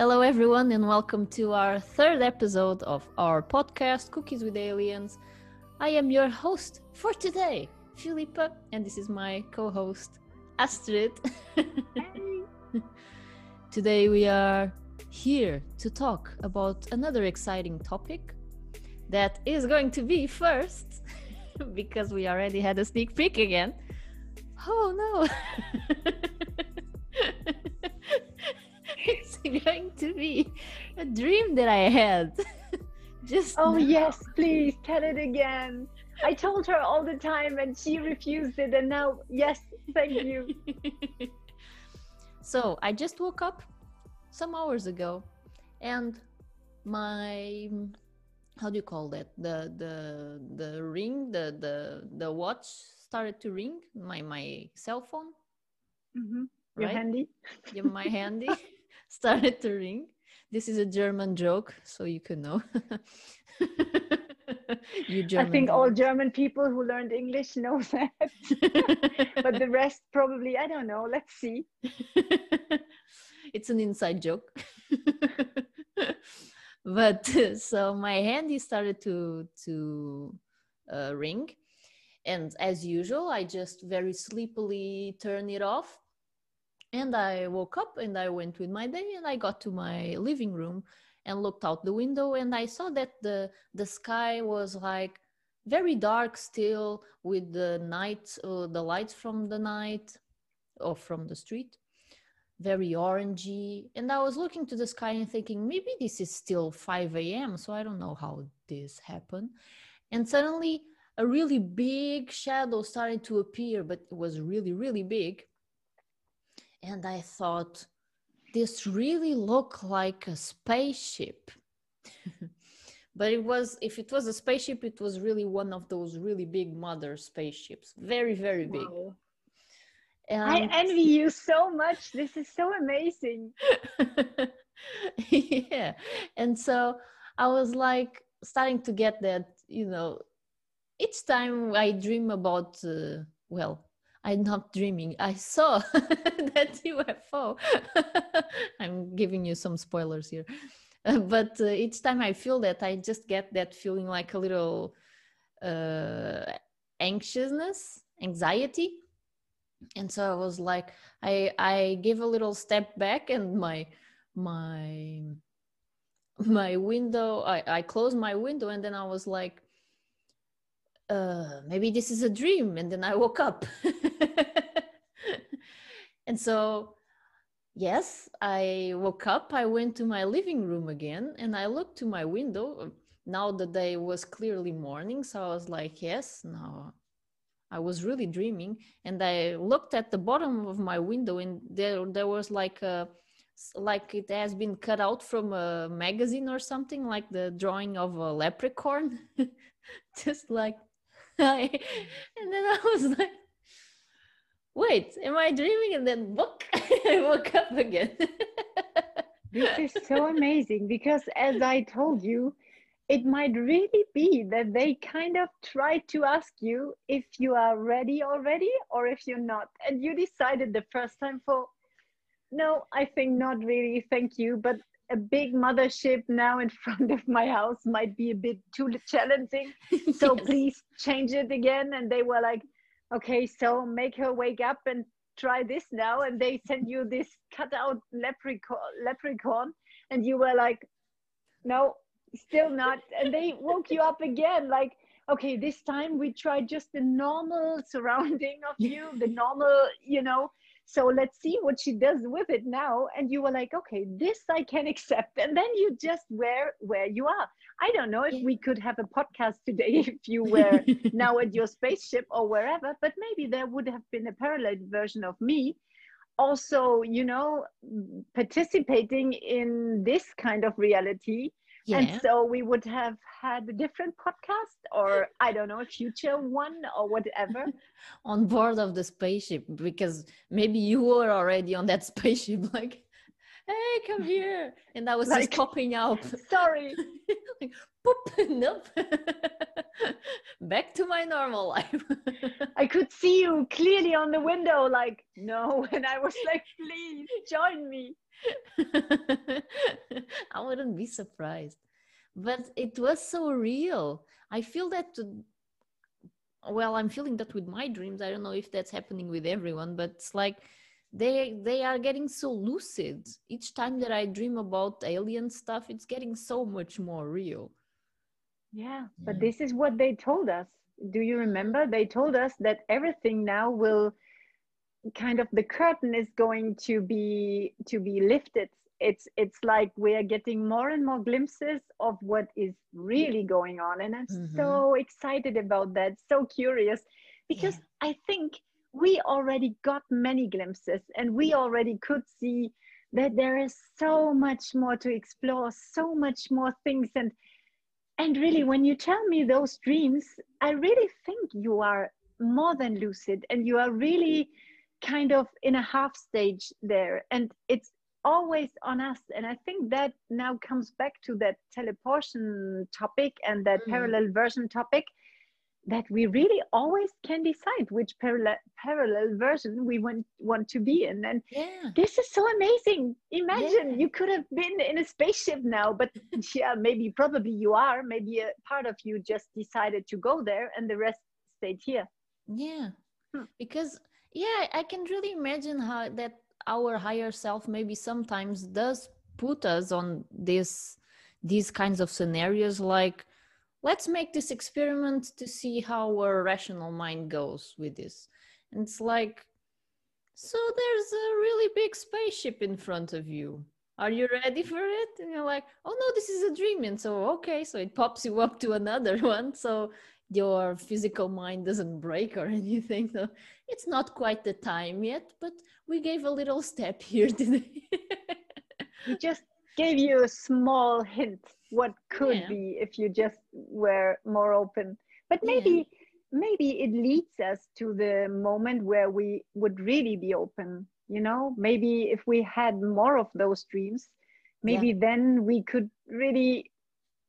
Hello, everyone, and welcome to our third episode of our podcast, Cookies with Aliens. I am your host for today, Filipa, and this is my co host, Astrid. today, we are here to talk about another exciting topic that is going to be first, because we already had a sneak peek again. Oh no! going to be a dream that I had. Just Oh now. yes, please tell it again. I told her all the time and she refused it and now yes, thank you. so I just woke up some hours ago and my how do you call that the the the ring the the the watch started to ring my my cell phone mm-hmm. Right handy. yeah, my handy started to ring this is a german joke so you can know you I german think all. German people who learned English know that. but the rest probably I don't know. Let's see. it's an inside joke. but so my handy started to to uh, ring, and as usual, I just very sleepily turn it off. And I woke up and I went with my day and I got to my living room and looked out the window and I saw that the the sky was like very dark still with the night uh, the lights from the night or from the street very orangey. And i was looking to the sky and thinking maybe this is still 5 a.m so i don't know how this happened. And suddenly a really big shadow started to appear but it was really really big and i thought this really looked like a spaceship but it was if it was a spaceship it was really one of those really big mother spaceships very very big Wow. and I envy you so much. This is so amazing. yeah and so i was like starting to get that you know each time i dream about uh, well i'm not dreaming. I saw that ufo i'm giving you some spoilers here. Uh, but uh, each time i feel that i just get that feeling like a little uh, anxiousness anxiety. And so i was like i i gave a little step back and my my my window i i closed my window and then i was like uh maybe this is a dream and then i woke up. And so yes i woke up i went to my living room again and i looked to my window. Now the day was clearly morning so i was like yes now I was really dreaming, and I looked at the bottom of my window, and there there was like a like it has been cut out from a magazine or something, like the drawing of a leprechaun, just like And then I was like, wait, am I dreaming? And then book, I woke up again. This is so amazing because as I told you, it might really be that they kind of try to ask you if you are ready already or if you're not. And you decided the first time for, no, I think not really, thank you. But a big mothership now in front of my house might be a bit too challenging. So Yes. please change it again. And they were like, okay, so make her wake up and try this now. And they send you this cutout leprechaun, leprechaun. And you were like, no, still not. And they woke you up again, like, okay, this time we try just the normal surrounding of you, the normal, you know. So let's see what she does with it now. And you were like, okay, this I can accept. And then you just were where you are. I don't know if Yeah. we could have a podcast today if you were now at your spaceship or wherever, but maybe there would have been a parallel version of me also, you know, participating in this kind of reality yeah. and so we would have had a different podcast or I don't know, a future one or whatever. on board of the spaceship because maybe you were already on that spaceship like hey come here and i was just popping out Sorry. like poop nope back to my normal life I could see you clearly on the window, like, no. And I was like, please join me. I wouldn't be surprised. But it was so real. I feel that well, I'm feeling that with my dreams. I don't know if that's happening with everyone, but it's like they they are getting so lucid. Each time that i dream about alien stuff it's getting so much more real. Yeah but this is what they told us. Do you remember? They told us that everything now will kind of the curtain is going to be to be lifted. It's it's like we are getting more and more glimpses of what is really going on and i'm mm-hmm. so excited about that so curious. Because yeah. i think we already got many glimpses and we already could see that there is so much more to explore so much more things. And and really when you tell me those dreams i really think you are more than lucid and you are really kind of in a half stage there. And it's always on us. And i think that now comes back to that teleportation topic and that mm. parallel version topic that we really always can decide which parallel parallel version we want want to be in and yeah. this is so amazing imagine yeah. you could have been in a spaceship now but yeah maybe probably you are maybe a part of you just decided to go there and the rest stayed here yeah hmm. because yeah i can really imagine how that our higher self maybe sometimes does put us on this these kinds of scenarios like let's make this experiment to see how our rational mind goes with this. And it's like, so there's a really big spaceship in front of you. Are you ready for it? And you're like, oh no, this is a dream. And so, okay, so it pops you up to another one. So your physical mind doesn't break or anything. So it's not quite the time yet, but we gave a little step here today. we just gave you a small hint what could yeah. be if you just were more open but maybe yeah. maybe it leads us to the moment where we would really be open you know maybe if we had more of those dreams maybe yeah. then we could really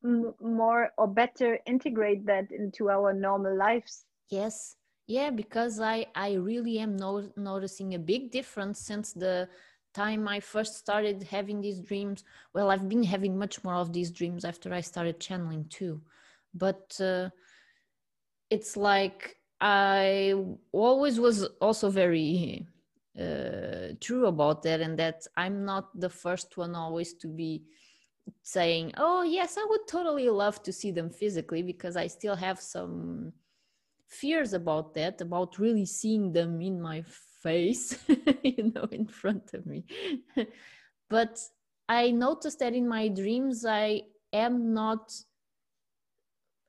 m- more or better integrate that into our normal lives yes yeah because i i really am no- noticing a big difference since the time I first started having these dreams, well, I've been having much more of these dreams after I started channeling too. But uh, it's like I always was also very uh, true about that, and that I'm not the first one always to be saying, Oh, yes, I would totally love to see them physically because I still have some fears about that, about really seeing them in my face, you know, in front of me. but I noticed that in my dreams, I am not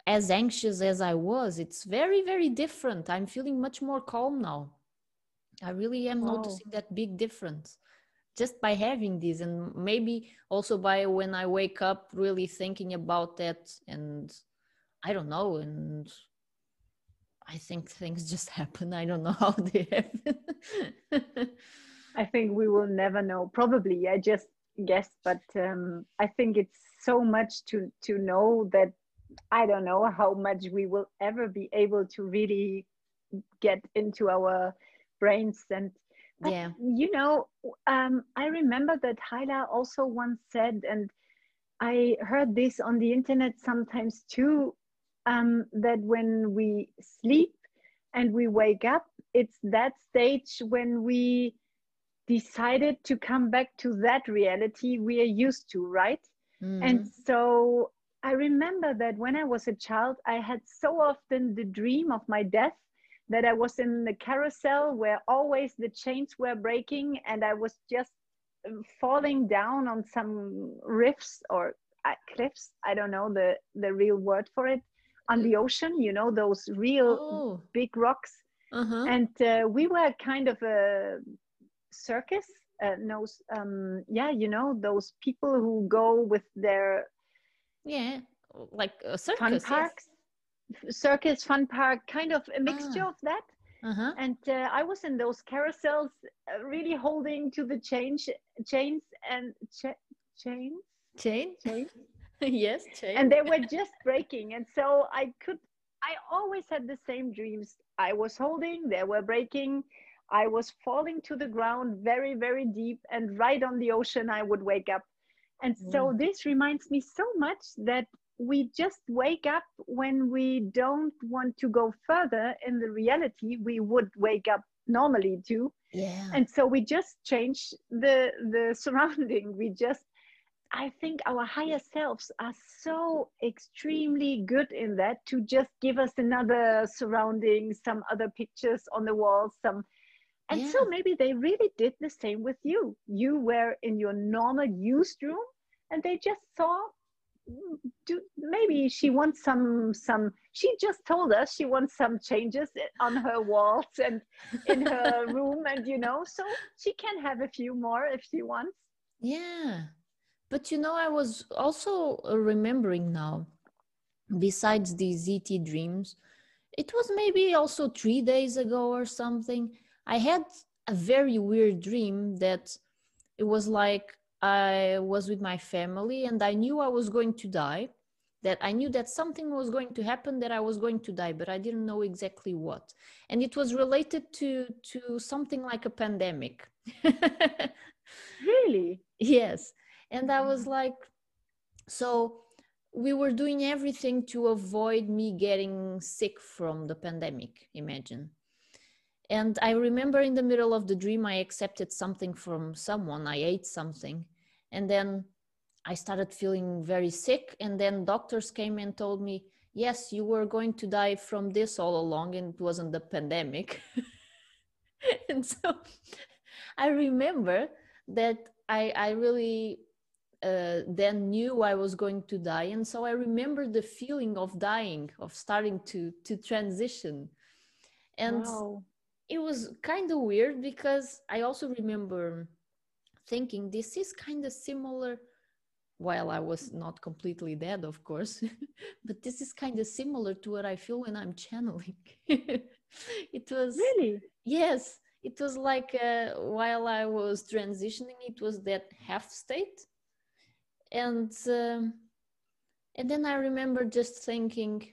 as anxious as I was. It's very, very different. I'm feeling much more calm now. I really am wow. noticing that big difference just by having this and maybe also by when I wake up really thinking about that and I don't know and I think things just happen. I don't know how they happen. I think we will never know. Probably, I just guess, but um, I think it's so much to to know that I don't know how much we will ever be able to really get into our brains and yeah you know um, i remember that Hyla also once said and i heard this on the internet sometimes too um, that when we sleep and we wake up, it's that stage when we decided to come back to that reality we are used to, right? Mm. And so I remember that when I was a child, I had so often the dream of my death that I was in the carousel where always the chains were breaking and I was just um, falling down on some rifts or uh, cliffs. I don't know the, the real word for it on the ocean, you know, those real oh. big rocks. Uh-huh. And uh, we were kind of a circus. Uh, no, um, yeah, you know, those people who go with their yeah, like a circus, fun parks, yes. circus, fun park, kind of a mixture ah. of that. Uh-huh. And uh, I was in those carousels, uh, really holding to the change, chains and cha- chains, chain, chain, yes change. and they were just breaking. And so i could i always had the same dreams. I was holding they were breaking. I was falling to the ground very very deep and right on the ocean i would wake up. And so Mm. this reminds me so much that we just wake up when we don't want to go further. In the reality we would wake up normally to Yeah. and so we just change the the surrounding. We just i think our higher selves are so extremely good in that to just give us another surrounding some other pictures on the wall some and so maybe they really did the same with you. You were in your normal used room and they just saw do maybe she wants some some she just told us she wants some changes on her walls and in her room and you know so she can have a few more if she wants. Yeah. But you know, I was also uh, remembering now, besides these ET dreams, it was maybe also three days ago or something. I had a very weird dream that it was like I was with my family and I knew I was going to die. That I knew that something was going to happen, that I was going to die, but I didn't know exactly what. And it was related to to something like a pandemic. really yes and i was Mhm. like so we were doing everything to avoid me getting sick from the pandemic imagine and i remember in the middle of the dream i accepted something from someone i ate something and then i started feeling very sick and then doctors came and told me yes you were going to die from this all along and it wasn't the pandemic and so i remember that I I really uh, then knew I was going to die, and so I remember the feeling of dying, of starting to to transition, and wow. it was kind of weird because I also remember thinking this is kind of similar. While I was not completely dead, of course, but this is kind of similar to what I feel when I'm channeling. it was really? Yes, it was like uh, while I was transitioning, it was that half state, and um, and then I remember just thinking,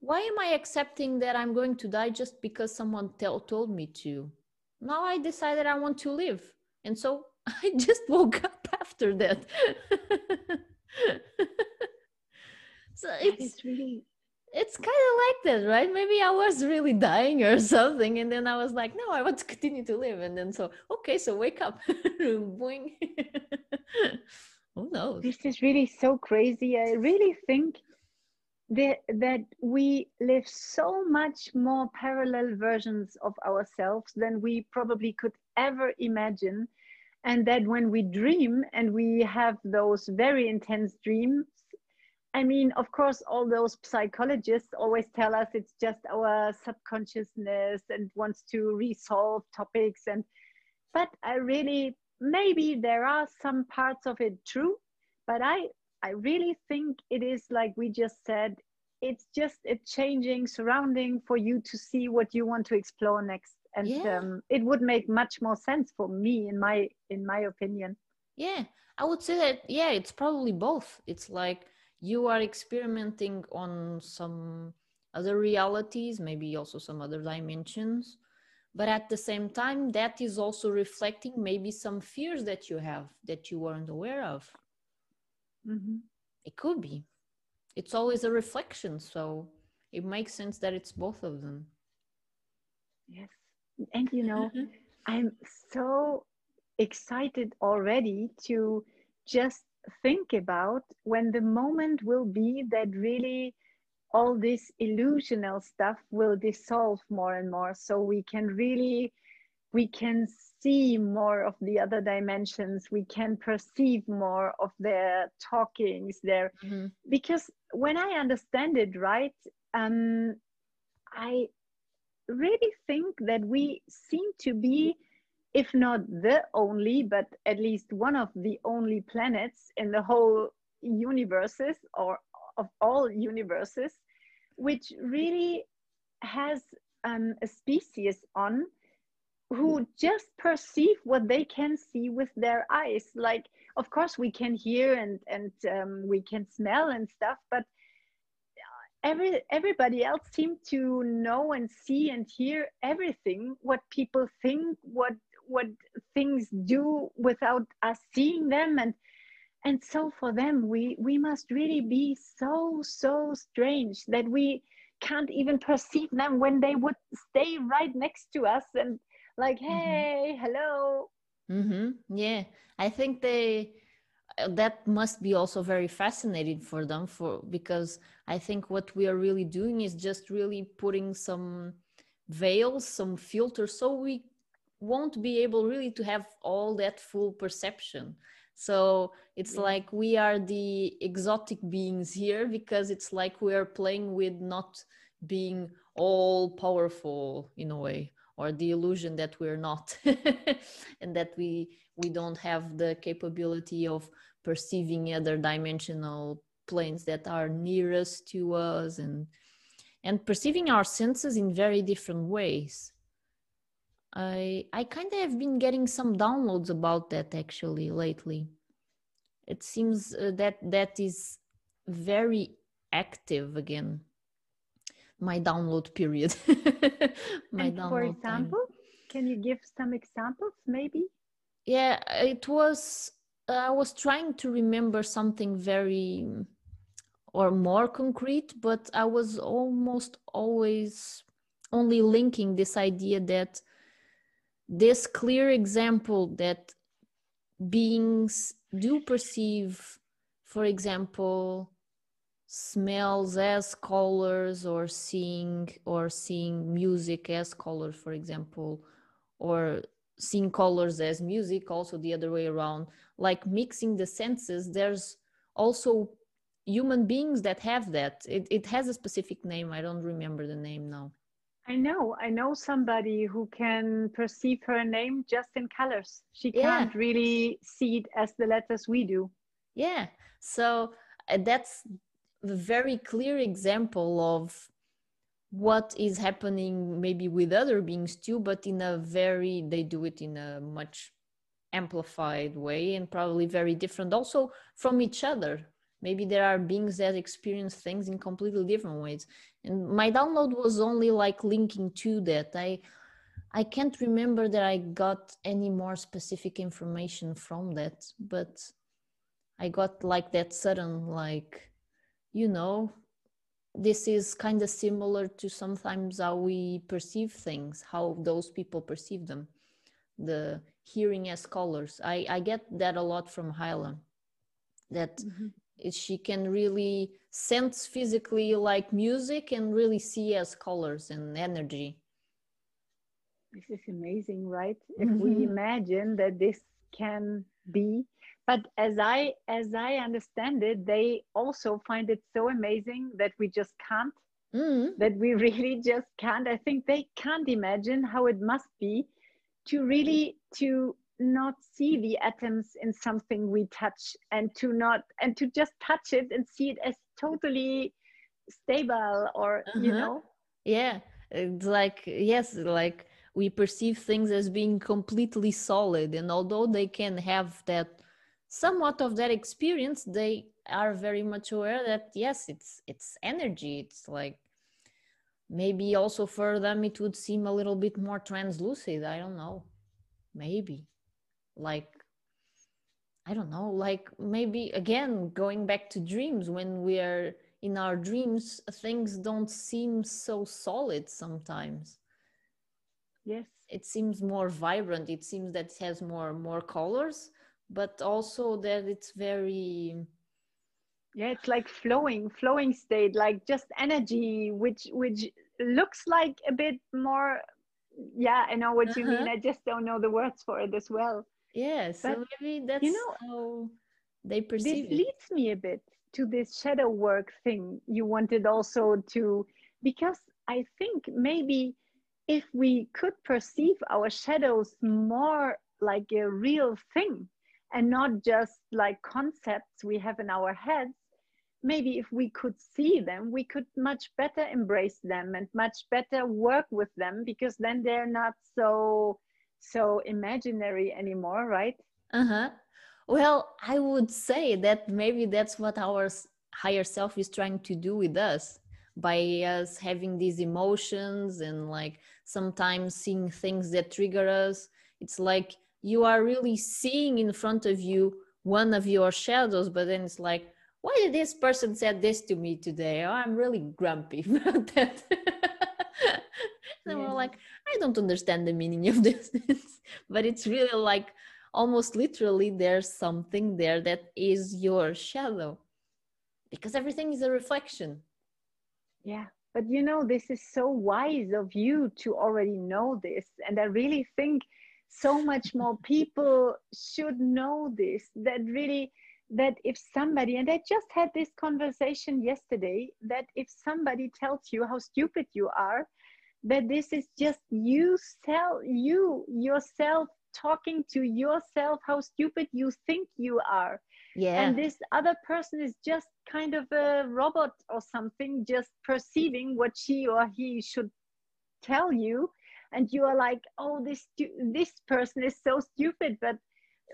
why am I accepting that I'm going to die just because someone tell, told me to? Now I decided I want to live, and so I just woke up after that. so that it's really it's kind of like that, right? Maybe I was really dying or something, and then I was like, no, I want to continue to live, and then so okay, so wake up, boing. Who knows? this is really so crazy i really think that that we live so much more parallel versions of ourselves than we probably could ever imagine and that when we dream and we have those very intense dreams i mean of course all those psychologists always tell us it's just our subconsciousness and wants to resolve topics and but i really maybe there are some parts of it true but i i really think it is like we just said it's just a changing surrounding for you to see what you want to explore next and Yeah. um, it would make much more sense for me in my in my opinion Yeah, I would say that, yeah, it's probably both. It's like you are experimenting on some other realities, maybe also some other dimensions. But at the same time, that is also reflecting maybe some fears that you have that you weren't aware of. Mhm. It could be. It's always a reflection. So it makes sense that it's both of them. yes and you know I'm so excited already to just think about when the moment will be that really all this illusional stuff will dissolve more and more so we can really we can see more of the other dimensions we can perceive more of their talkings their Mhm. because when i understand it right um i really think that we seem to be if not the only but at least one of the only planets in the whole universes or of all universes which really has um, a species on who just perceive what they can see with their eyes. Like of course we can hear and and um, we can smell and stuff but every everybody else seem to know and see and hear everything what people think what what things do without us seeing them and and so for them we we must really be so so strange that we can't even perceive them when they would stay right next to us and like mm-hmm. hey mm-hmm. hello mm-hmm. yeah i think they uh, that must be also very fascinating for them for because i think what we are really doing is just really putting some veils some filters so we won't be able really to have all that full perception so it's yeah. like we are the exotic beings here because it's like we are playing with not being all powerful in a way or the illusion that we're not and that we we don't have the capability of perceiving other dimensional planes that are nearest to us and and perceiving our senses in very different ways i i kind of have been getting some downloads about that actually lately. It seems uh, that that is very active again my download period. My and download for example time. can you give some examples maybe? Yeah it was i was trying to remember something very or more concrete but i was almost always only linking this idea that this clear example that beings do perceive for example smells as colors or seeing or seeing music as colors for example or seeing colors as music also the other way around. Like mixing the senses there's also human beings that have that. It, it has a specific name. I don't remember the name now i know i know somebody who can perceive her name just in colors. She can't really see it as the letters we do. Yeah so uh, that's a very clear example of what is happening maybe with other beings too but in a very they do it in a much amplified way and probably very different also from each other. Maybe there are beings that experience things in completely different ways and my download was only like linking to that i i can't remember that i got any more specific information from that but i got like that sudden like you know this is kind of similar to sometimes how we perceive things how those people perceive them the hearing as colors i i get that a lot from hyla that mm-hmm. She can really sense physically like music and really see as colors and energy this is amazing right mm-hmm. if we mm-hmm. imagine that this can be but as i as i understand it they also find it so amazing that we just can't mm. that we really just can't i think they can't imagine how it must be to really to not see the atoms in something we touch and to not and to just touch it and see it as totally stable or uh-huh. you know? Yeah. It's like yes like we perceive things as being completely solid and although they can have that somewhat of that experience they are very much aware that yes it's it's energy. It's like maybe also for them it would seem a little bit more translucid. I don't know. Maybe like i don't know like maybe again going back to dreams when we are in our dreams things don't seem so solid sometimes yes it seems more vibrant it seems that it has more more colors but also that it's very yeah it's like flowing flowing state like just energy which which looks like a bit more yeah i know what uh-huh. you mean uh-huh. i just don't know the words for it as well yeah so but, maybe that's you know how they perceive this it. leads me a bit to this shadow work thing you wanted also to because i think maybe if we could perceive our shadows more like a real thing and not just like concepts we have in our heads maybe if we could see them we could much better embrace them and much better work with them because then they're not so so imaginary anymore right? Uh-huh. Well i would say that maybe that's what our higher self is trying to do with us by us having these emotions and like sometimes seeing things that trigger us. It's like you are really seeing in front of you one of your shadows but then it's like why did this person said this to me today? Oh, i'm really grumpy about that and we're like i don't understand the meaning of this but it's really like almost literally there's something there that is your shadow because everything is a reflection. Yeah but you know this is so wise of you to already know this and i really think so much more people should know this that really that if somebody and i just had this conversation yesterday that if somebody tells you how stupid you are that this is just you sell you yourself talking to yourself how stupid you think you are. Yeah. And this other person is just kind of a robot or something just perceiving what she or he should tell you. And you are like oh this this person is so stupid but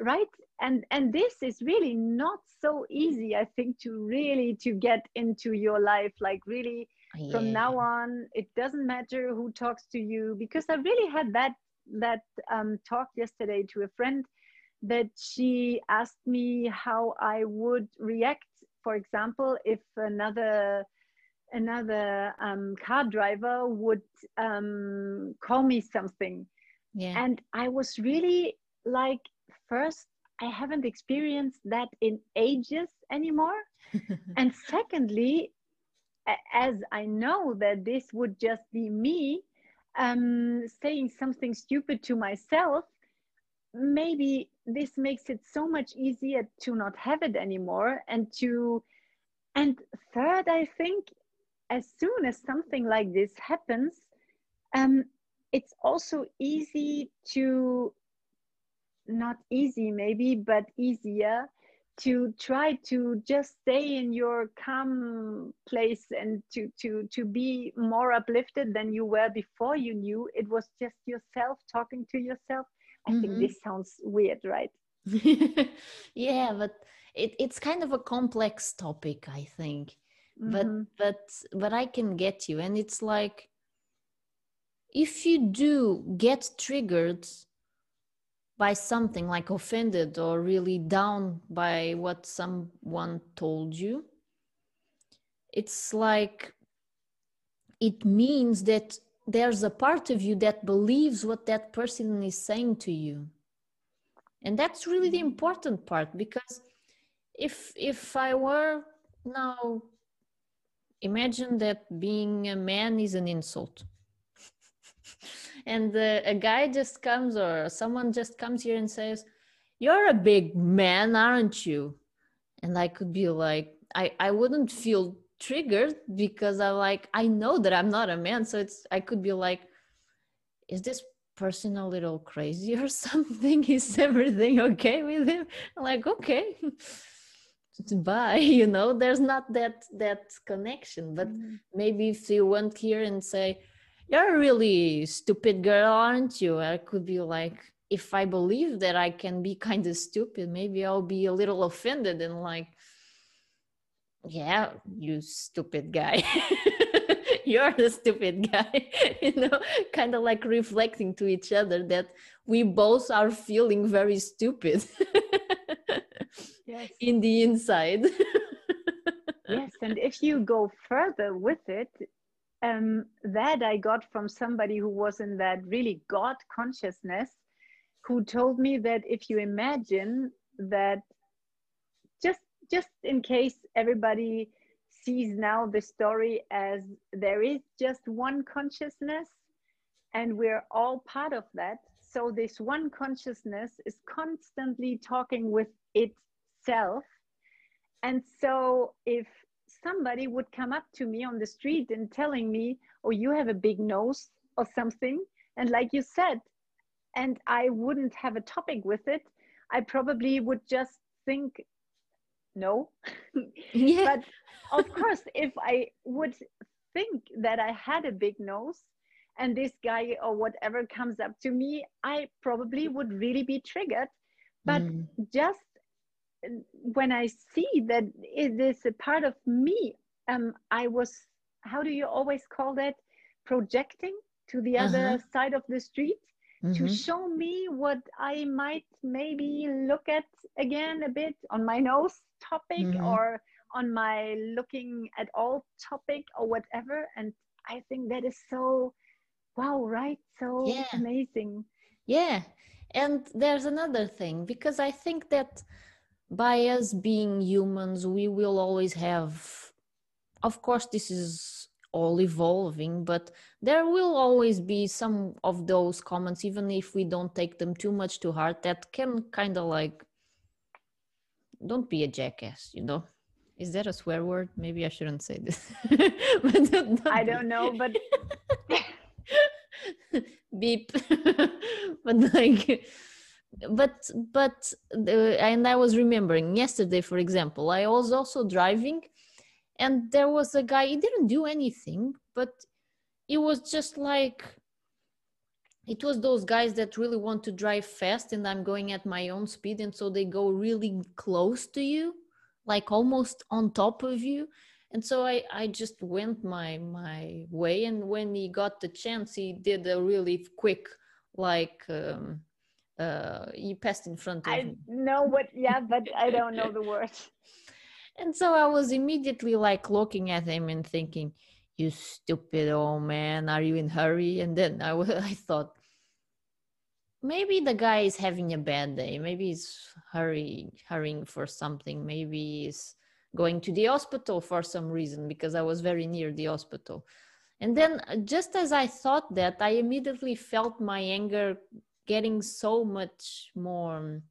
right? And and this is really not so easy i think to really to get into your life like really yeah. from now on it doesn't matter who talks to you because i really had that that um, talk yesterday to a friend that she asked me how i would react for example if another another um, car driver would um, call me something yeah. and i was really like first i haven't experienced that in ages anymore and secondly as i know that this would just be me um, saying something stupid to myself maybe this makes it so much easier to not have it anymore. And to and third i think as soon as something like this happens um, it's also easy to not easy maybe but easier to try to just stay in your calm place and to to to be more uplifted than you were before you knew. It was just yourself talking to yourself. I mm-hmm. think this sounds weird right? Yeah but it, it's kind of a complex topic i think. Mm-hmm. but but but i can get you. And it's like if you do get triggered by something like offended or really down by what someone told you. It's like it means that there's a part of you that believes what that person is saying to you. And that's really the important part because if if i were now imagine that being a man is an insult and uh, a guy just comes or someone just comes here and says you're a big man aren't you? And i could be like i i wouldn't feel triggered because i like i know that i'm not a man. So it's i could be like is this person a little crazy or something? Is everything okay with him? I'm like okay. Bye you know there's not that that connection. But mm-hmm. maybe if you went here and say you're a really stupid girl, aren't you? I could be like, if I believe that I can be kind of stupid, maybe I'll be a little offended and like, yeah, you stupid guy. You're the stupid guy, you know, kind of like reflecting to each other that we both are feeling very stupid yes. in the inside. yes, and if you go further with it, um, that I got from somebody who was in that really God consciousness, who told me that if you imagine that just just in case everybody sees now the story as there is just one consciousness and we're all part of that so this one consciousness is constantly talking with itself. And so if somebody would come up to me on the street and telling me, oh, you have a big nose or something. And like you said, and I wouldn't have a topic with it, I probably would just think, no. Yeah. but of course, if I would think that I had a big nose and this guy or whatever comes up to me, I probably would really be triggered. But mm. just when I see that it is a part of me, um, I was, how do you always call that? Projecting to the uh-huh. other side of the street to show me what I might maybe look at again a bit on my nose topic Mhm. or on my looking at all topic or whatever. And I think that is so wow, right? So Yeah. amazing. Yeah. And there's another thing because I think that by us being humans, we will always have, of course, this is all evolving, but there will always be some of those comments, even if we don't take them too much to heart, that can kind of like, don't be a jackass, you know? Is that a swear word? Maybe I shouldn't say this. But don't- I don't know, but beep but like but but the, and i was remembering yesterday for example i was also driving and there was a guy he didn't do anything but it was just like it was those guys that really want to drive fast and i'm going at my own speed and so they go really close to you like almost on top of you. And so i i just went my my way and when he got the chance he did a really quick like um uh he passed in front of I me know what, yeah, but I don't know the words. and so i was immediately like looking at him and thinking you stupid old man are you in hurry? And then i was i thought maybe the guy is having a bad day. Maybe he's hurry hurrying for something. Maybe he's going to the hospital for some reason because i was very near the hospital. And then uh, just as i thought that i immediately felt my anger getting so much more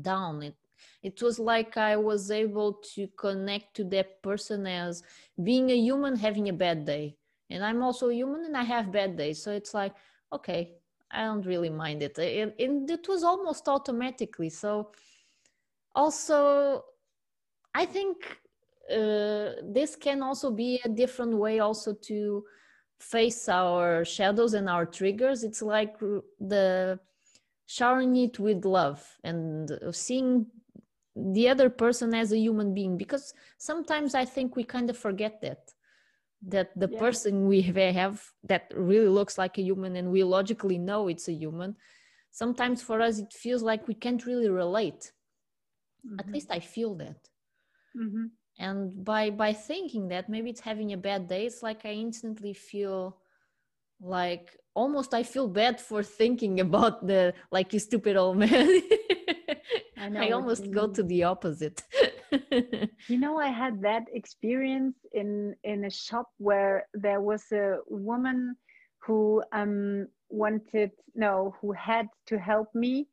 down. It it was like i was able to connect to that person as being a human having a bad day. And i'm also human and i have bad days. So it's like okay i don't really mind it. And, and it was almost automatically. So also i think uh, this can also be a different way also to face our shadows and our triggers it's like the showering it with love and seeing the other person as a human being because sometimes i think we kind of forget that that the Yeah. person we have- that really looks like a human and we logically know it's a human sometimes for us it feels like we can't really relate at Mhm. least i feel that Mhm. And by by thinking that maybe it's having a bad day it's like i instantly feel like almost i feel bad for thinking about the like you stupid old man. I know i almost go to the opposite. You know, I had that experience in in a shop where there was a woman who um wanted no who had to help me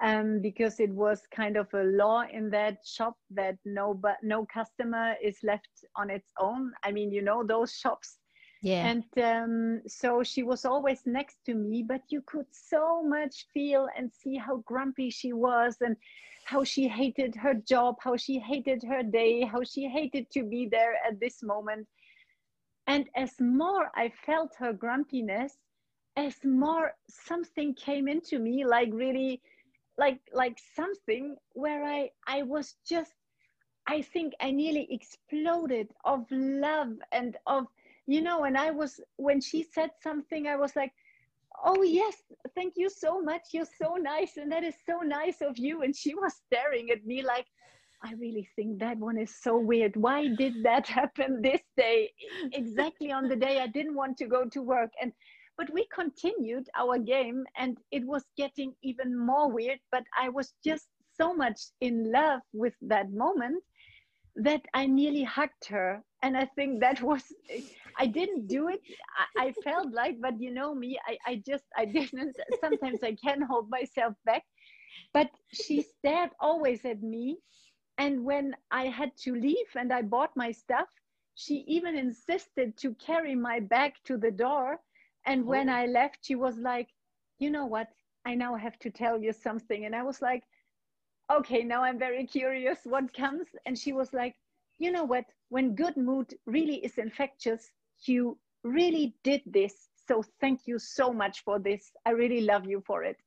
um because it was kind of a law in that shop that no but no customer is left on its own. I mean, you know those shops. Yeah. And um, so she was always next to me but you could so much feel and see how grumpy she was and how she hated her job how she hated her day how she hated to be there at this moment. And as more i felt her grumpiness as more something came into me like really like like something where i i was just i think i nearly exploded of love and of you know and i was when she said something i was like oh yes thank you so much. You're so nice and that is so nice of you. And she was staring at me like i really think that one is so weird. Why did that happen this day? Exactly on the day i didn't want to go to work. And but we continued our game and it was getting even more weird but i was just so much in love with that moment that I nearly hugged her. And I think that was, I didn't do it. I, I felt like, but you know me, I, I just, I didn't. Sometimes I can hold myself back. But she stared always at me. And when I had to leave and I bought my stuff, she even insisted to carry my bag to the door. And oh, when Oh. I left, she was like, you know what? I now have to tell you something. And I was like, okay, now I'm very curious what comes. And she was like, you know what? When good mood really is infectious, you really did this. So thank you so much for this. I really love you for it.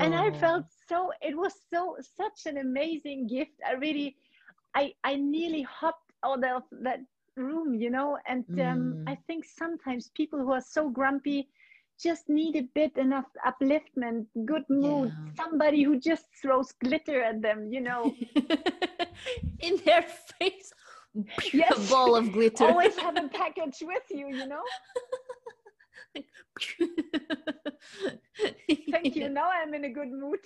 And I Oh. felt so, it was so, such an amazing gift. I really, I, I nearly hopped out of that room, you know, and um, Mm. I think sometimes people who are so grumpy just need a bit enough upliftment, good mood, Yeah. somebody who just throws glitter at them, you know. in their face Yes. a ball of glitter Always have a package with you, you know. Thank you. Now I'm in a good mood.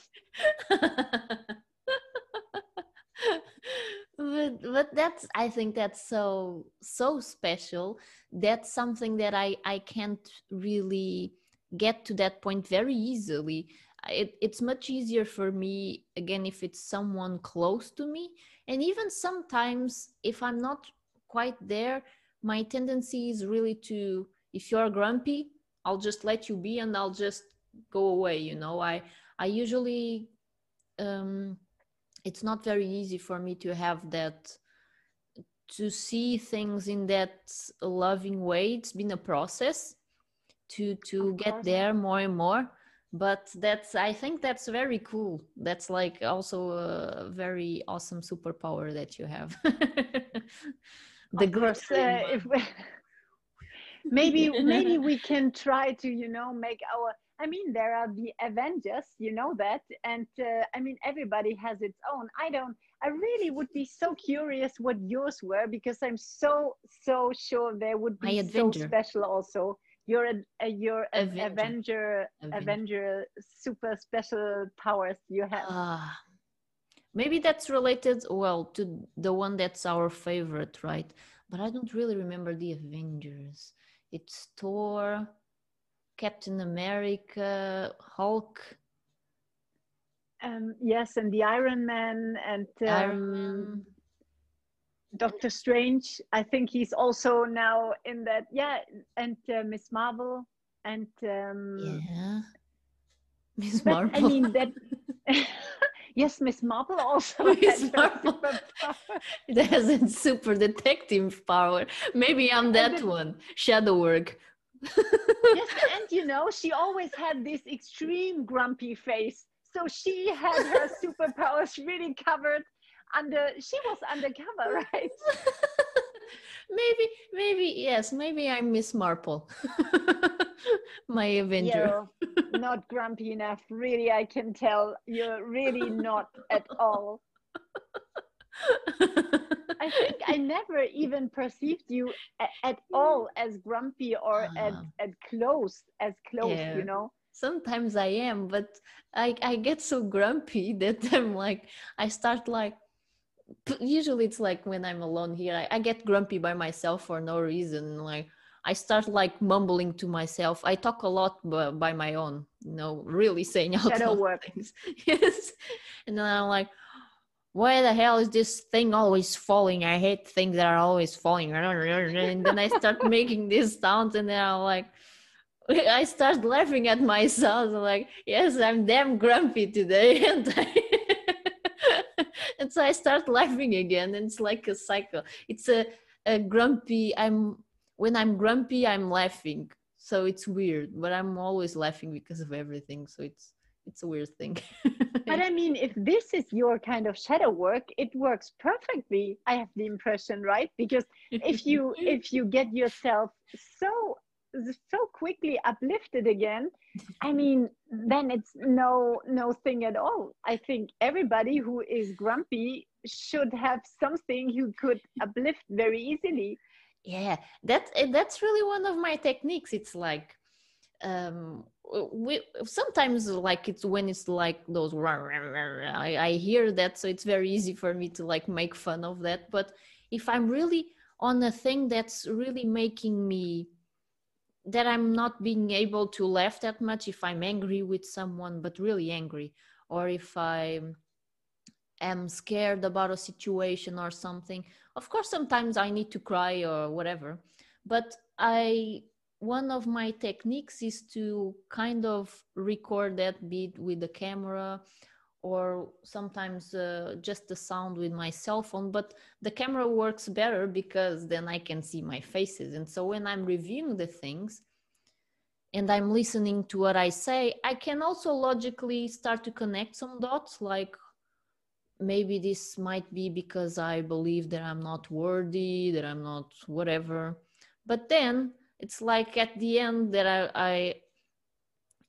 But but that's i think that's so so special. That's something that i i can't really get to that point very easily. It, it's much easier for me again if it's someone close to me. And even sometimes if i'm not quite there my tendency is really to if you're grumpy i'll just let you be and i'll just go away you know? I i usually um it's not very easy for me to have that to see things in that loving way. It's been a process to to Of get course. there more and more but that's i think that's very cool. That's like also a very awesome superpower that you have. The course, uh, if we, maybe maybe we can try to you know make our i mean there are the avengers you know that and uh, i mean everybody has its own i don't i really would be so curious what yours were because i'm so so sure there would be so special also you're a, a you're an Avenger. avenger Avenger. avenger super special powers you have Ah, maybe that's related well to the one that's our favorite, right? But I don't really remember the Avengers. It's Thor, Captain America, Hulk, um yes and the iron man and um, Iron. Doctor Strange. I think he's also now in that. Yeah, and uh, Miss Marvel, and um, Yeah. Miss Marvel. I mean that. yes, Miss Marvel also. Miss Marvel. it has a super detective power. Maybe I'm that one. Shadow work. Yes, and you know she always had this extreme grumpy face. So she had her superpowers really covered under. She was undercover, right? maybe, maybe, yes, maybe I'm Miss Marple. My Avenger. You're not grumpy enough. Really, I can tell you're really not at all. I think I never even perceived you a- at all as grumpy or at, Ah. at close, as close, Yeah. you know. Sometimes I am, but I, I get so grumpy that I'm like, I start like, usually it's like when I'm alone here, I, I get grumpy by myself for no reason. Like, I start like mumbling to myself. I talk a lot by, by my own, you know, really saying out Shadow loud work. things. yes. And then I'm like, why the hell is this thing always falling? I hate things that are always falling. And then I start making these sounds, and then I'm like, I start laughing at myself. I'm like, yes, I'm damn grumpy today. And, I and so I start laughing again. And it's like a cycle. It's a, a grumpy, I'm, when I'm grumpy, I'm laughing. So it's weird, but I'm always laughing because of everything. So it's, it's a weird thing. But I mean, if this is your kind of shadow work, it works perfectly. I have the impression, right? Because if you if you get yourself so so quickly uplifted again, I mean, then it's no no thing at all. I think everybody who is grumpy should have something who could uplift very easily. yeah that eh, that's really one of my techniques it's like um we sometimes like it's when it's like those rah, rah, rah, I, I hear that so it's very easy for me to like make fun of that. But if i'm really on a thing that's really making me that i'm not being able to laugh that much if i'm angry with someone but really angry or if i am scared about a situation or something of course sometimes i need to cry or whatever. But i one of my techniques is to kind of record that beat with the camera or sometimes uh, just the sound with my cell phone but the camera works better because then i can see my faces and so when i'm reviewing the things and i'm listening to what i say i can also logically start to connect some dots like maybe this might be because I believe that I'm not worthy, that I'm not whatever. But then it's like at the end that I, I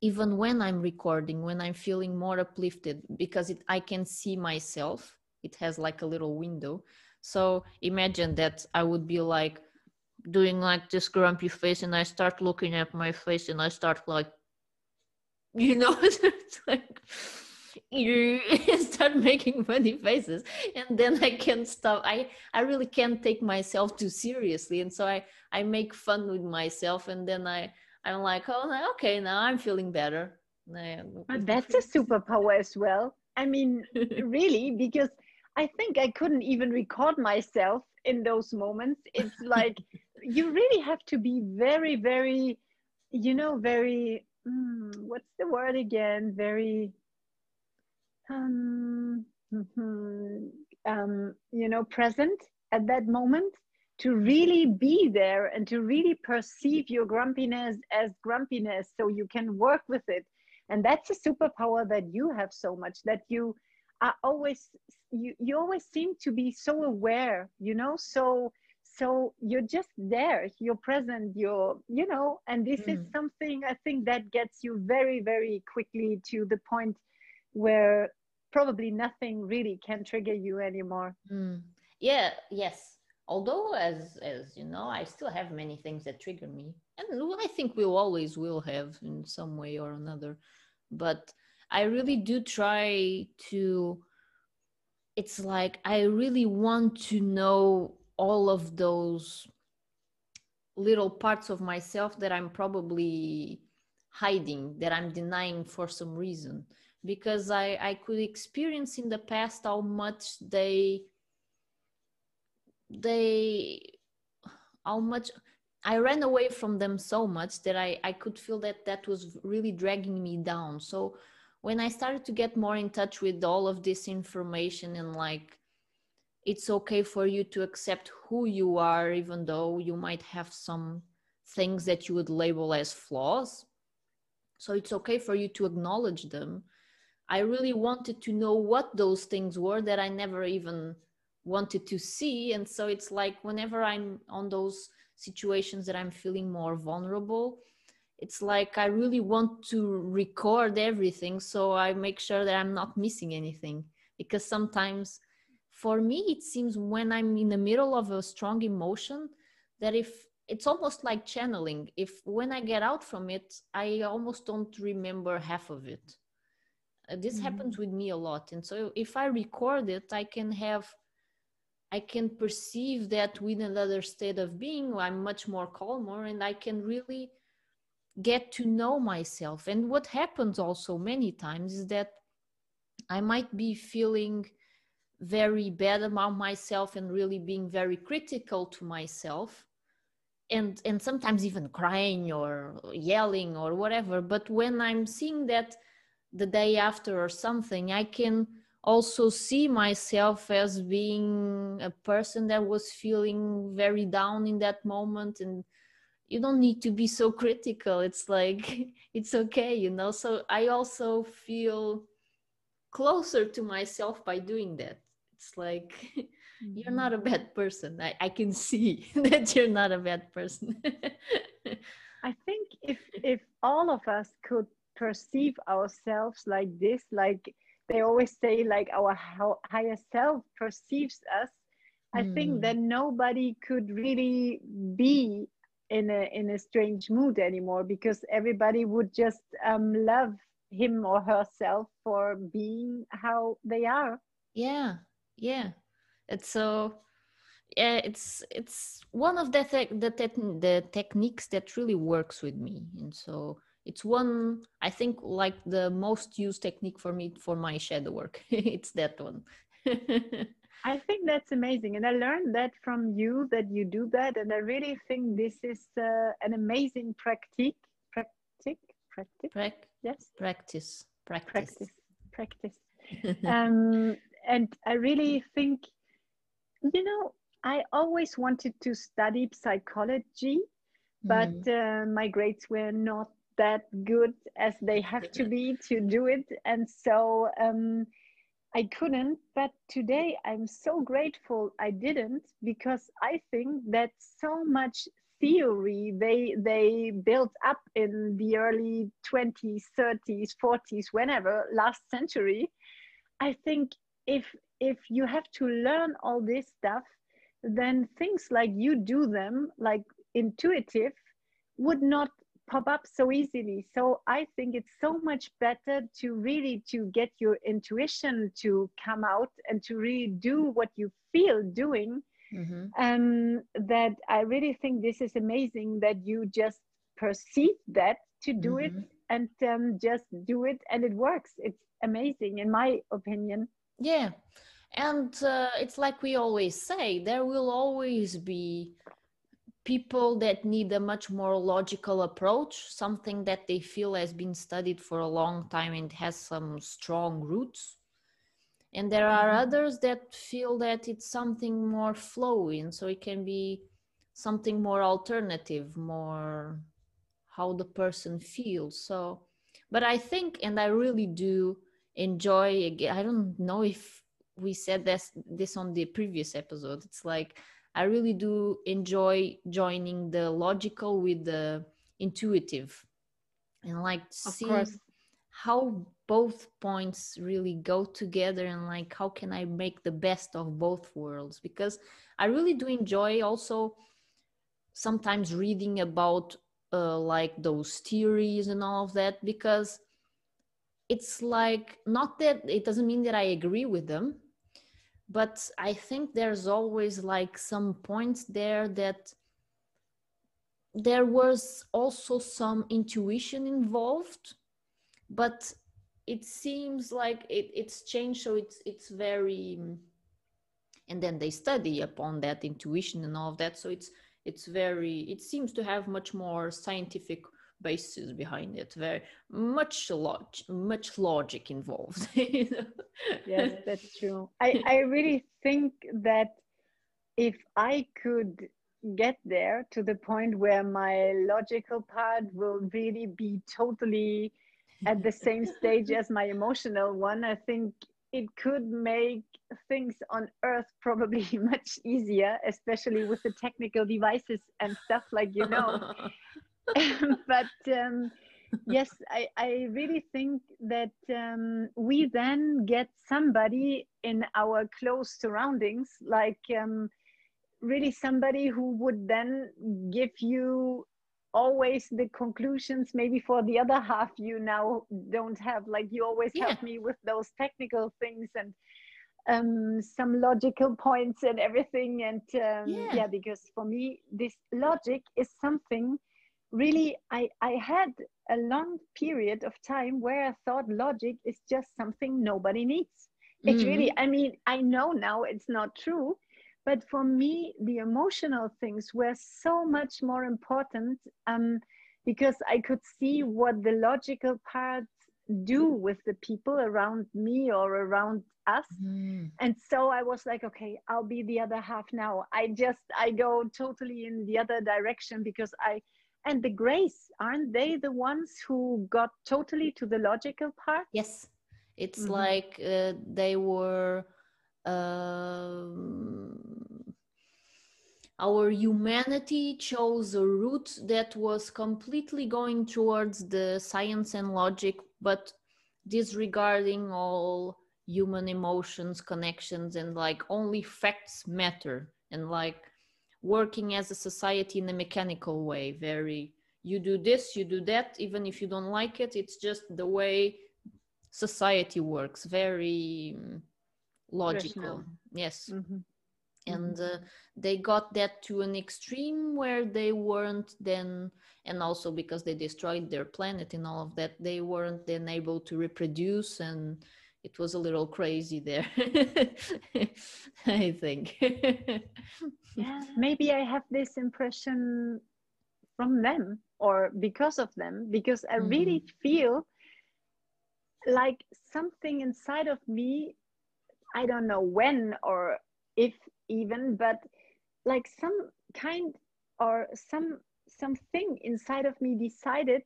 even when i'm recording when i'm feeling more uplifted because it, i can see myself it has like a little window. So imagine that i would be like doing like this grumpy face and i start looking at my face and i start like you know like you start making funny faces. And then i can't stop i i really can't take myself too seriously. And so i i make fun with myself and then i i'm like oh okay now i'm feeling better. But that's a superpower as well. I mean really because i think i couldn't even record myself in those moments. It's like you really have to be very very you know very mm, what's the word again? Very um, mm-hmm, um, you know present at that moment to really be there and to really perceive your grumpiness as grumpiness so you can work with it. And that's a superpower that you have so much that you are always you, you always seem to be so aware you know? So so you're just there you're present you're you know? And this mm. is something i think that gets you very very quickly to the point where probably nothing really can trigger you anymore. Mm. yeah yes although as as you know i still have many things that trigger me and i think we always will have in some way or another but i really do try to it's like i really want to know all of those little parts of myself that i'm probably hiding that i'm denying for some reason because i i could experience in the past how much they they how much i ran away from them so much that i i could feel that that was really dragging me down. So when i started to get more in touch with all of this information and like it's okay for you to accept who you are even though you might have some things that you would label as flaws so it's okay for you to acknowledge them. I really wanted to know what those things were that i never even wanted to see. And so it's like whenever i'm on those situations that i'm feeling more vulnerable it's like i really want to record everything. So i make sure that i'm not missing anything. Because sometimes for me it seems when i'm in the middle of a strong emotion that if it's almost like channeling. If when i get out from it i almost don't remember half of it. Uh, this mm-hmm. happens with me a lot. And so if i record it i can have i can perceive that with another state of being i'm much more calmer and i can really get to know myself. And what happens also many times is that i might be feeling very bad about myself and really being very critical to myself and and sometimes even crying or yelling or whatever. But when i'm seeing that the day after or something i can also see myself as being a person that was feeling very down in that moment and you don't need to be so critical. It's like it's okay you know? So i also feel closer to myself by doing that. It's like mm-hmm. you're not a bad person. I, I can see that you're not a bad person. I think if if all of us could perceive ourselves like this like they always say like our higher self perceives us. I mm. think that nobody could really be in a in a strange mood anymore because everybody would just um, love him or herself for being how they are. Yeah yeah. It's so yeah it's it's one of the te- the, te- the techniques that really works with me. And so it's one i think like the most used technique for me for my shadow work it's that one i think that's amazing and i learned that from you that you do that and i really think this is uh, an amazing practice practice practice Prac- yes practice practice practice, practice. um and I really think, you know, I always wanted to study psychology, but mm. uh, my grades were not that good as they have to be to do it. And so um, I couldn't. But today I'm so grateful I didn't because I think that so much theory they they built up in the early 20s 30s 40s whenever last century i think if if you have to learn all this stuff then things like you do them like intuitive would not pop up so easily. So i think it's so much better to really to get your intuition to come out and to really do what you feel doing. Mm-hmm. um, that i really think this is amazing that you just perceive that to do mm-hmm. it and um, just do it and it works. It's amazing in my opinion. Yeah. And uh, it's like we always say there will always be people that need a much more logical approach, something that they feel has been studied for a long time and has some strong roots. And there are mm-hmm. others that feel that it's something more flowing, so it can be something more alternative, more how the person feels. So, but I think, and I really do enjoy. I don't know if we said this this on the previous episode. It's like I really do enjoy joining the logical with the intuitive. And like see how both points really go together and like how can I make the best of both worlds? Because I really do enjoy also sometimes reading about uh, like those theories and all of that because it's like not that it doesn't mean that I agree with them but i think there's always like some points there that there was also some intuition involved but it seems like it, it's changed so it's it's very and then they study upon that intuition and all of that so it's it's very it seems to have much more scientific basis behind it. Very much log much logic involved. Yes that's true. I i really think that if i could get there to the point where my logical part will really be totally at the same stage as my emotional one i think it could make things on earth probably much easier especially with the technical devices and stuff like you know but um, yes, I, I really think that um, we then get somebody in our close surroundings, like um, really somebody who would then give you always the conclusions maybe for the other half you now don't have like you always yeah. help me with those technical things and um, some logical points and everything and um, yeah. yeah because for me this logic is something really I, I had a long period of time where I thought logic is just something nobody needs. It's mm-hmm. really, I mean, I know now it's not true, but for me, the emotional things were so much more important um, because I could see what the logical parts do with the people around me or around us. Mm. And so I was like, okay, I'll be the other half now. I just, I go totally in the other direction because I, and the Grays. Aren't they the ones who got totally to the logical part? Yes. It's mm-hmm. like uh, they were um, our humanity chose a route that was completely going towards the science and logic but disregarding all human emotions connections and like only facts matter. And like working as a society in a mechanical way very you do this you do that even if you don't like it it's just the way society works very um, logical yes mm-hmm. and mm-hmm. uh, they got that to an extreme where they weren't then and also because they destroyed their planet and all of that they weren't then able to reproduce and it was a little crazy there i think. Yeah. Maybe i have this impression from them or because of them because i really mm. feel like something inside of me i don't know when or if even but like some kind or some something inside of me decided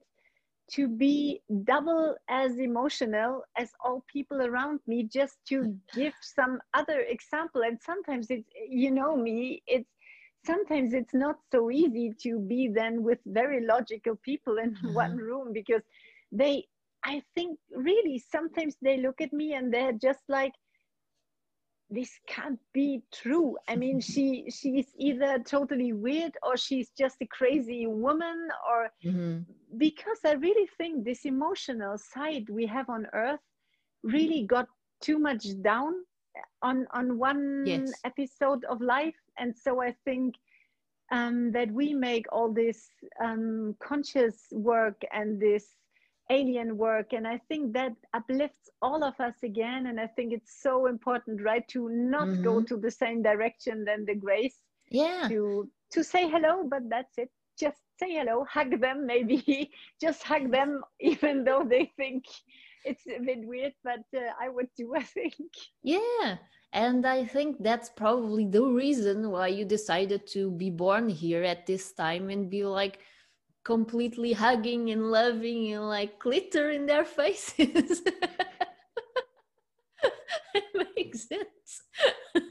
to be double as emotional as all people around me just to give some other example and sometimes it's you know me it's sometimes it's not so easy to be then with very logical people in Mhm. one room because they i think really sometimes they look at me and they're just like this can't be true i mean she she's either totally weird or she's just a crazy woman or Mhm. because I really think this emotional side we have on earth really got too much down on on one Yes. episode of life and so I think um, that we make all this um, conscious work and this alien work and I think that uplifts all of us again and I think it's so important right to not go Mhm. to the same direction than the Grays Yeah. to to say hello but that's it just say hello hug them maybe just hug them even though they think it's a bit weird but uh, i would do i think Yeah. And I think that's probably the reason why you decided to be born here at this time and be like completely hugging and loving and like glitter in their faces. it makes sense.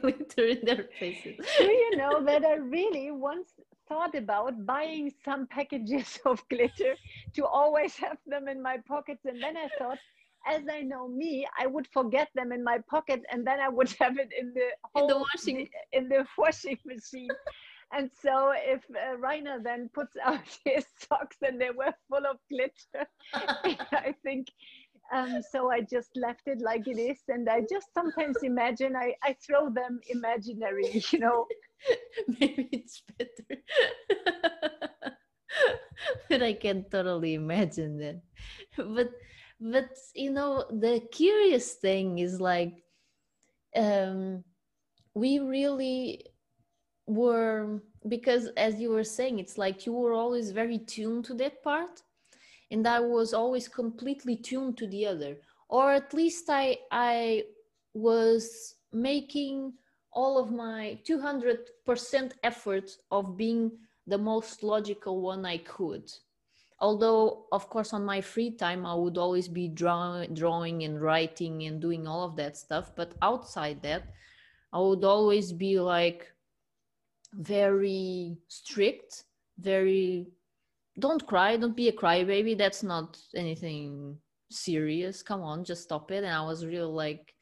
glitter in their faces. do you know that i really once thought about buying some packages of glitter to always have them in my pockets and then i thought as i know me i would forget them in my pocket and then i would have it in the In the whole- washing- in the washing machine and so if uh, Rainer then puts out his socks and they were full of glitter I think um, so I just left it like it is and I just sometimes imagine I, I throw them imaginary you know Maybe it's better. but I can totally imagine that. But but you know the curious thing is like um we really were because as you were saying it's like you were always very tuned to that part and I was always completely tuned to the other or at least I I was making all of my 200% effort of being the most logical one I could. Although, of course, on my free time, I would always be draw- drawing and writing and doing all of that stuff. But outside that, I would always be like very strict, very don't cry, don't be a crybaby. That's not anything serious. Come on, just stop it. And I was real like,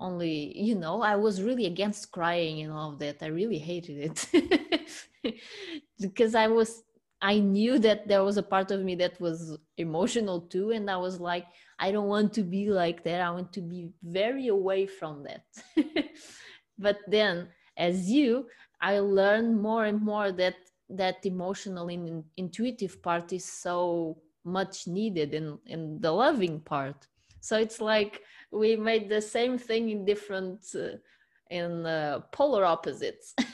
only you know i was really against crying and all of that i really hated it because i was i knew that there was a part of me that was emotional too and i was like i don't want to be like that i want to be very away from that but then as you i learned more and more that that emotional and intuitive part is so much needed in in the loving part. So it's like we made the same thing in different uh, in uh, polar opposites.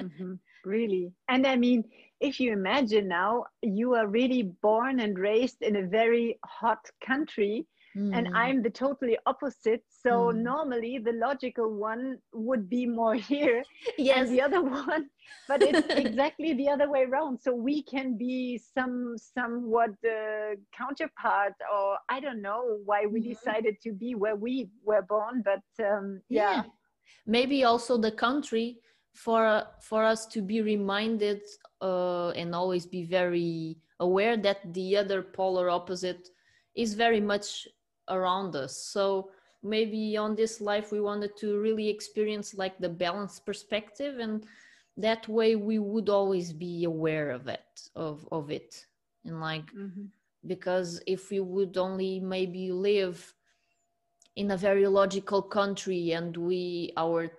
Mhm, really. And i mean if you imagine now you are really born and raised in a very hot country and Mm, i'm the totally opposite. So Mm. normally the logical one would be more here yes. the other one but it's exactly the other way around. So we can be some somewhat uh, counterpart or i don't know why we Mhm. decided to be where we were born but um, yeah, maybe also the country for for us to be reminded uh, and always be very aware that the other polar opposite is very much around us so maybe on this life we wanted to really experience like the balanced perspective and that way we would always be aware of it of of it and like Mhm. because if we would only maybe live in a very logical country and we our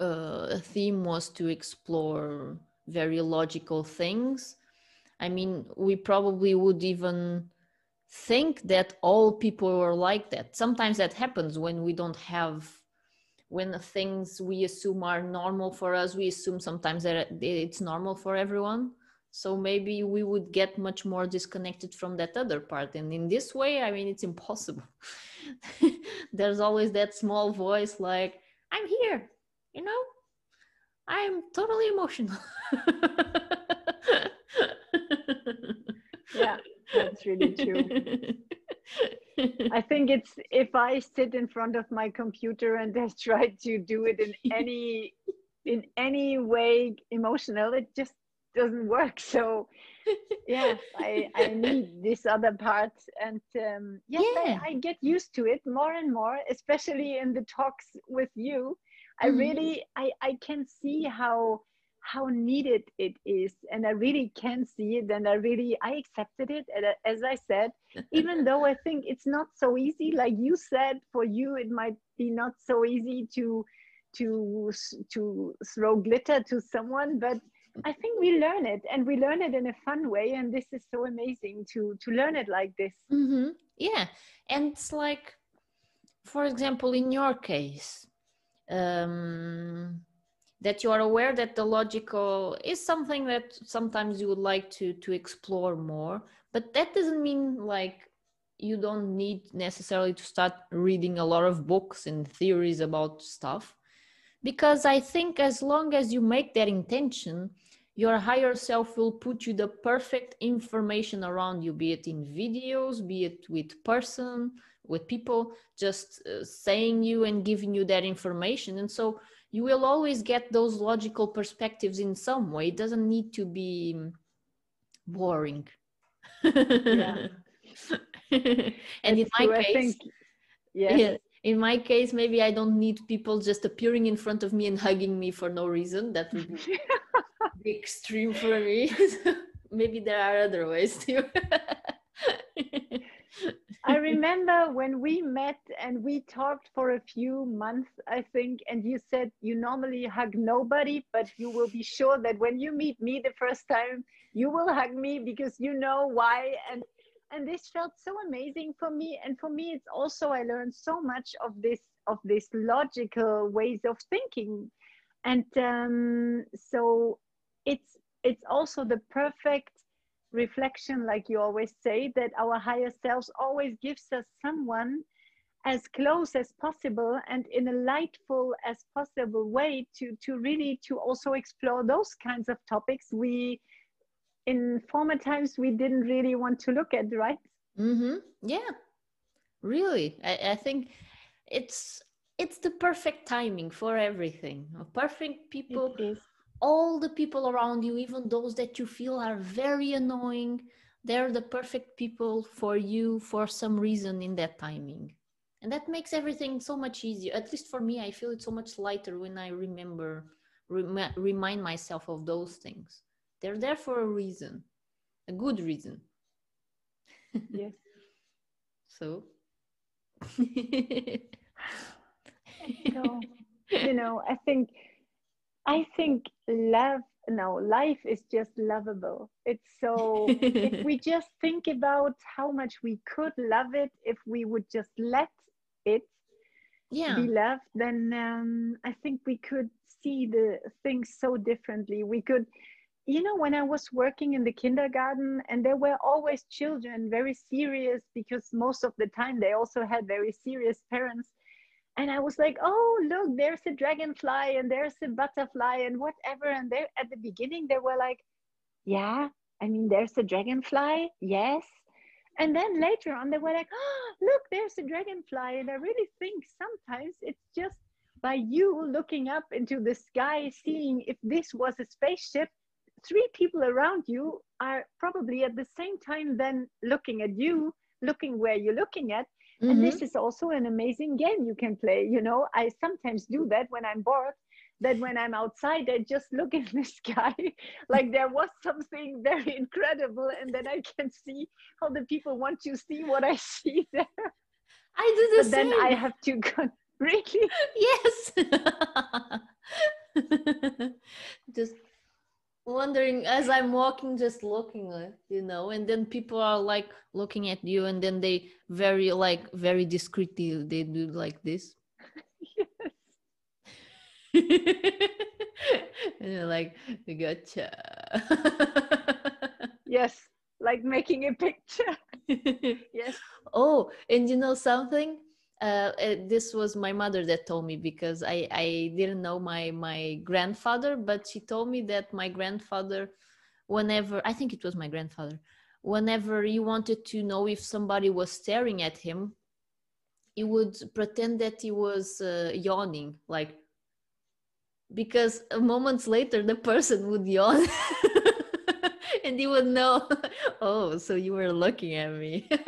uh, theme was to explore very logical things i mean we probably would even think that all people are like that. Sometimes that happens when we don't have when things we assume are normal for us we assume sometimes that it's normal for everyone. So maybe we would get much more disconnected from that other part. And in this way i mean it's impossible. There's always that small voice like i'm here you know? I'm totally emotional that's really true I think it's if I sit in front of my computer and I try to do it in any in any way emotional, it just doesn't work. So yeah, I I need this other part, and um, yes, yeah. I, I, get used to it more and more, especially in the talks with you. I mm-hmm. really I I can see how how needed it is. And i really can see it and i really i accepted it. And as i said even though i think it's not so easy like you said for you it might be not so easy to to to throw glitter to someone but i think we learn it and we learn it in a fun way and this is so amazing to to learn it like this. Mm-hmm. yeah. And it's like for example in your case um that you are aware that the logical is something that sometimes you would like to to explore more but that doesn't mean like you don't need necessarily to start reading a lot of books and theories about stuff. Because i think as long as you make that intention your higher self will put you the perfect information around you be it in videos be it with person with people just uh, saying you and giving you that information. And so you will always get those logical perspectives in some way. It doesn't need to be boring. Yeah. and in my case think, yeah. yeah in my case maybe i don't need people just appearing in front of me and hugging me for no reason. That would be extreme for me. Maybe there are other ways too I remember when we met and we talked for a few months, I think, and you said you normally hug nobody, but you will be sure that when you meet me the first time, you will hug me because you know why. And and this felt so amazing for me. And for me, it's also I learned so much of this of this logical ways of thinking. And um, so it's it's also the perfect reflection, like you always say, that our higher selves always gives us someone as close as possible and in a lightful as possible way to to really to also explore those kinds of topics. We in former times we didn't really want to look at right? Mm-hmm. yeah. Really. I, I think it's it's the perfect timing for everything. Perfect people all the people around you, even those that you feel are very annoying, they're the perfect people for you for some reason in that timing. And that makes everything so much easier. At least for me, I feel it so much lighter when I remember, rem- remind myself of those things. They're there for a reason, a good reason. Yes. so. so, you know, I think I think love, no, life is just lovable. It's so, if we just think about how much we could love it, if we would just let it yeah. be loved, then um, I think we could see the things so differently. We could, you know, when I was working in the kindergarten, and there were always children very serious because most of the time they also had very serious parents and I was like, oh, look, there's a dragonfly and there's a butterfly and whatever. And they at the beginning they were like, yeah, I mean, there's a dragonfly, yes. And then later on they were like, oh, look, there's a dragonfly. And I really think sometimes it's just by you looking up into the sky, seeing if this was a spaceship, three people around you are probably at the same time then looking at you, looking where you're looking at Mm-hmm. And this is also an amazing game you can play. You know, I sometimes do that when I'm bored. That when I'm outside, I just look in the sky like there was something very incredible, and then I can see how the people want to see what I see there. I do the but same. Then I have to go. Really? Yes. just wondering as i'm walking just looking uh, you know and then people are like looking at you and then they very like very discreetly they do like this. Yes. and they're like gotcha. Yes like making a picture. Yes. Oh and you know something uh, uh, this was my mother that told me because I, I didn't know my my grandfather, but she told me that my grandfather, whenever I think it was my grandfather, whenever he wanted to know if somebody was staring at him, he would pretend that he was uh, yawning, like because moments later the person would yawn and he would know, oh, so you were looking at me.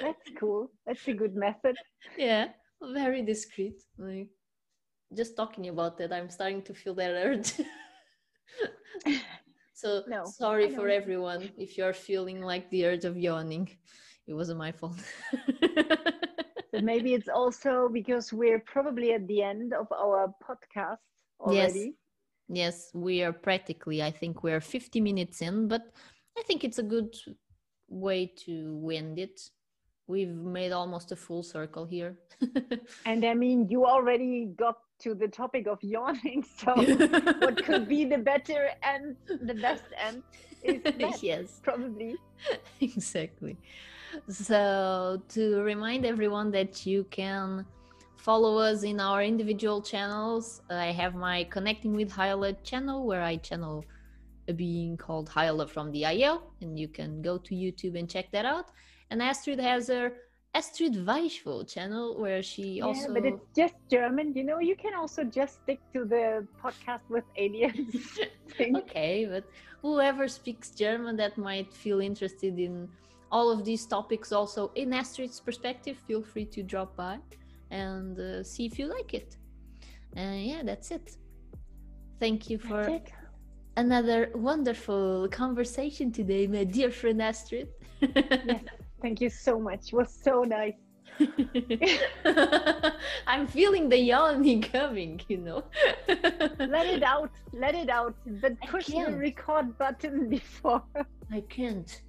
That's cool. That's a good method. Yeah, very discreet. Like just talking about that, I'm starting to feel that urge. so No, sorry for everyone if you're feeling like the urge of yawning. It wasn't my fault. But maybe it's also because we're probably at the end of our podcast already. Yes. yes, we are practically, I think we're 50 minutes in, but I think it's a good way to end it. We've made almost a full circle here. And I mean, you already got to the topic of yawning. So, what could be the better and the best end is that, yes. probably. exactly. So, to remind everyone that you can follow us in our individual channels, I have my Connecting with Hyla channel where I channel a being called Hyla from the IL, and you can go to YouTube and check that out. And Astrid has her Astrid Weishvo channel where she Yeah, also. but it's just German. You know, you can also just stick to the podcast with aliens okay, but whoever speaks German that might feel interested in all of these topics, also in Astrid's perspective, feel free to drop by and uh, see if you like it. And yeah, that's it. Thank you for another wonderful conversation today, my dear friend Astrid. Yes. Thank you so much. It was so nice. I'm feeling the yawning coming, you know. Let it out. Let it out. But push the record button before. I can't,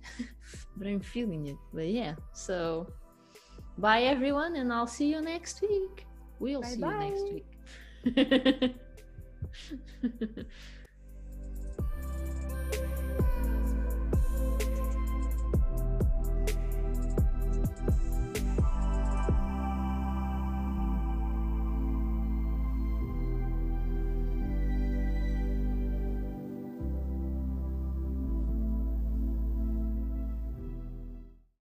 but I'm feeling it. But yeah, so bye everyone, and I'll see you next week. We'll see you next week.